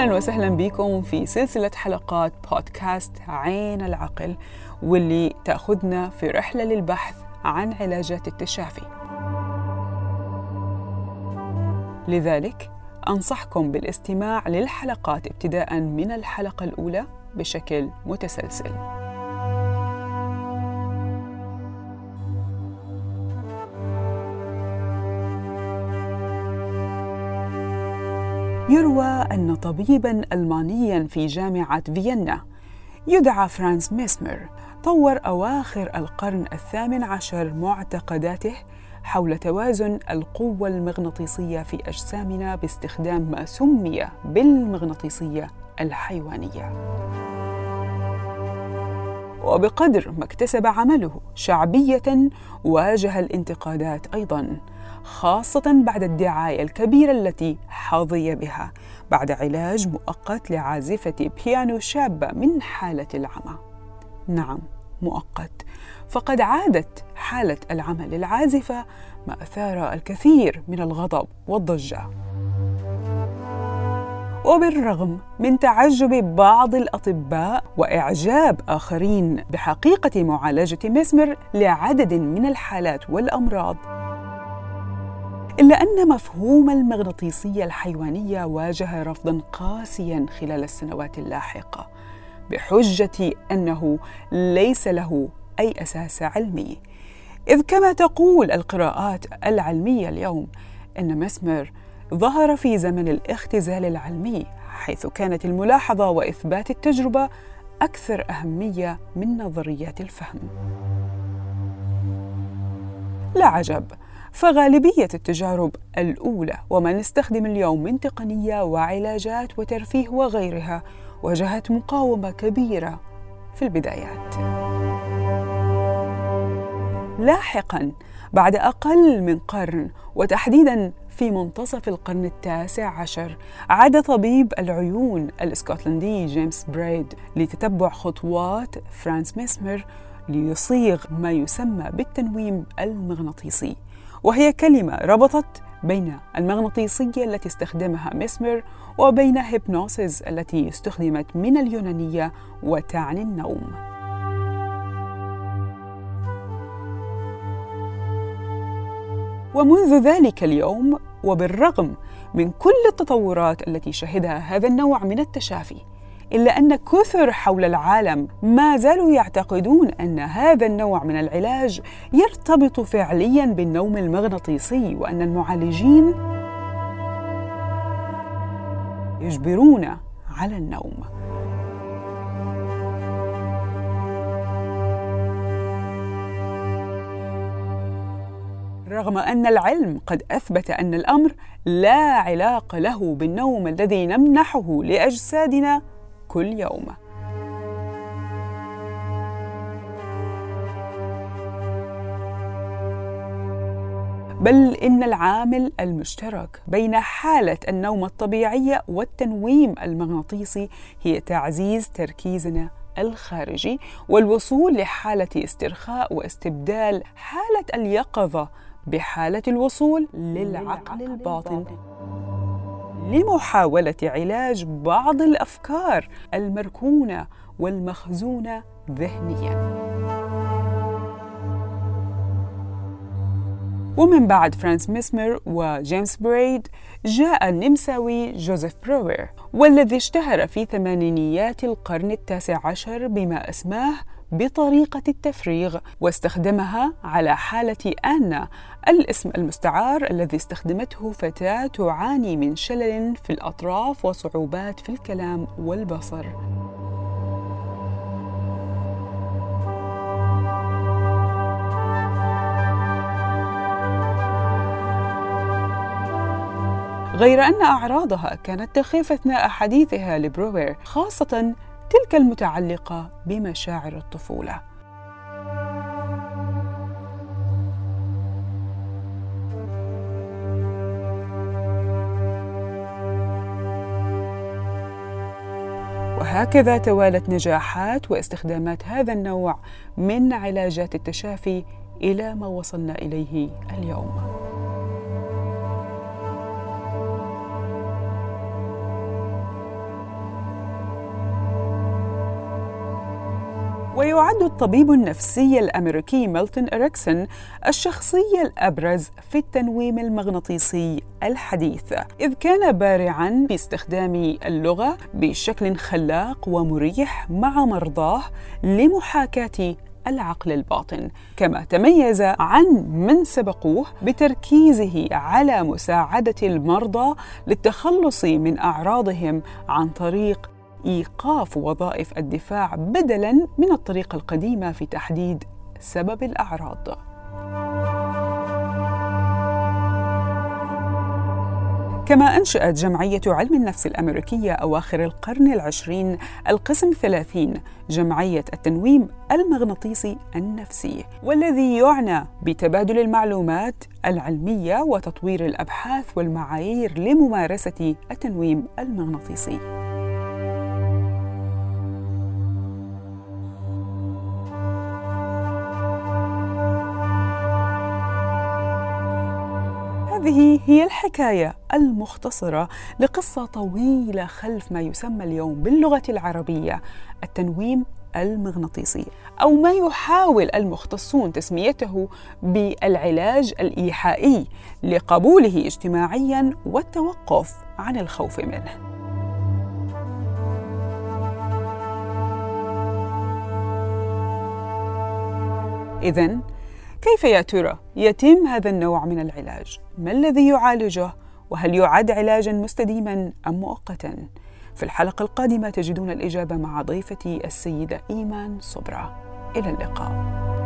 أهلا وسهلا بكم في سلسلة حلقات بودكاست عين العقل واللي تأخذنا في رحلة للبحث عن علاجات التشافي. لذلك أنصحكم بالاستماع للحلقات ابتداء من الحلقة الأولى بشكل متسلسل. يروى أن طبيباً ألمانياً في جامعة فيينا يدعى فرانس ميسمر طور أواخر القرن الثامن عشر معتقداته حول توازن القوة المغناطيسية في أجسامنا باستخدام ما سمي بالمغناطيسية الحيوانية. وبقدر ما اكتسب عمله شعبية واجه الانتقادات أيضاً، خاصة بعد الدعاية الكبيرة التي حظي بها بعد علاج مؤقت لعازفة بيانو شابة من حالة العمى. نعم، مؤقت فقد عادت حالة العمى للعازفة ما أثار الكثير من الغضب والضجة وبالرغم من تعجب بعض الأطباء وإعجاب آخرين بحقيقة معالجة مسمر لعدد من الحالات والأمراض إلا أن مفهوم المغناطيسية الحيوانية واجه رفضاً قاسياً خلال السنوات اللاحقة بحجة أنه ليس له أي أساس علمي إذ كما تقول القراءات العلمية اليوم أن مسمر ظهر في زمن الاختزال العلمي حيث كانت الملاحظة وإثبات التجربة أكثر أهمية من نظريات الفهم. لا عجب فغالبية التجارب الأولى وما نستخدم اليوم من تقنية وعلاجات وترفيه وغيرها واجهت مقاومة كبيرة في البدايات. لاحقا بعد أقل من قرن وتحديدا في منتصف القرن التاسع عشر عاد طبيب العيون الإسكتلندي جيمس بريد لتتبع خطوات فرانس ميسمر ليصيغ ما يسمى بالتنويم المغناطيسي وهي كلمة ربطت بين المغناطيسية التي استخدمها ميسمر وبين هيبنوسيس التي استخدمت من اليونانية وتعني النوم. ومنذ ذلك اليوم وبالرغم من كل التطورات التي شهدها هذا النوع من التشافي إلا أن كثر حول العالم ما زالوا يعتقدون أن هذا النوع من العلاج يرتبط فعليا بالنوم المغناطيسي وأن المعالجين يجبرون على النوم. رغم أن العلم قد أثبت أن الأمر لا علاقه له بالنوم الذي نمنحه لأجسادنا كل يوم بل إن العامل المشترك بين حالة النوم الطبيعية والتنويم المغناطيسي هي تعزيز تركيزنا الخارجي والوصول لحالة استرخاء واستبدال حالة اليقظة بحالة الوصول للعقل الباطن. لمحاولة علاج بعض الأفكار المركونة والمخزونة ذهنياً. ومن بعد فرانس ميسمر وجيمس بريد جاء النمساوي جوزيف بروير والذي اشتهر في ثمانينيات القرن التاسع عشر بما أسماه بطريقة التفريغ واستخدمها على حالة آنا الاسم المستعار الذي استخدمته فتاة تعاني من شلل في الأطراف وصعوبات في الكلام والبصر. غير أن أعراضها كانت تخيف أثناء حديثها لبروير خاصة تلك المتعلقة بمشاعر الطفولة. وهكذا توالت نجاحات واستخدامات هذا النوع من علاجات التشافي إلى ما وصلنا إليه اليوم. ويعد الطبيب النفسي الأمريكي ميلتون إريكسون الشخصية الأبرز في التنويم المغناطيسي الحديث إذ كان بارعاً في استخدام اللغة بشكل خلاق ومريح مع مرضاه لمحاكاة العقل الباطن. كما تميز عن من سبقوه بتركيزه على مساعدة المرضى للتخلص من أعراضهم عن طريق إيقاف وظائف الدفاع بدلا من الطريقة القديمة في تحديد سبب الأعراض. كما أنشأت جمعية علم النفس الأمريكية أواخر القرن العشرين القسم 30 جمعية التنويم المغناطيسي النفسي والذي يعنى بتبادل المعلومات العلمية وتطوير الأبحاث والمعايير لممارسة التنويم المغناطيسي. هذه هي الحكاية المختصرة لقصة طويلة خلف ما يسمى اليوم باللغة العربية التنويم المغناطيسي أو ما يحاول المختصون تسميته بالعلاج الإيحائي لقبوله اجتماعيا والتوقف عن الخوف منه. إذن كيف يا ترى يتم هذا النوع من العلاج؟ ما الذي يعالجه؟ وهل يعد علاجا مستديما أم مؤقتا؟ في الحلقة القادمة تجدون الإجابة مع ضيفتي السيدة إيمان صبرا. إلى اللقاء.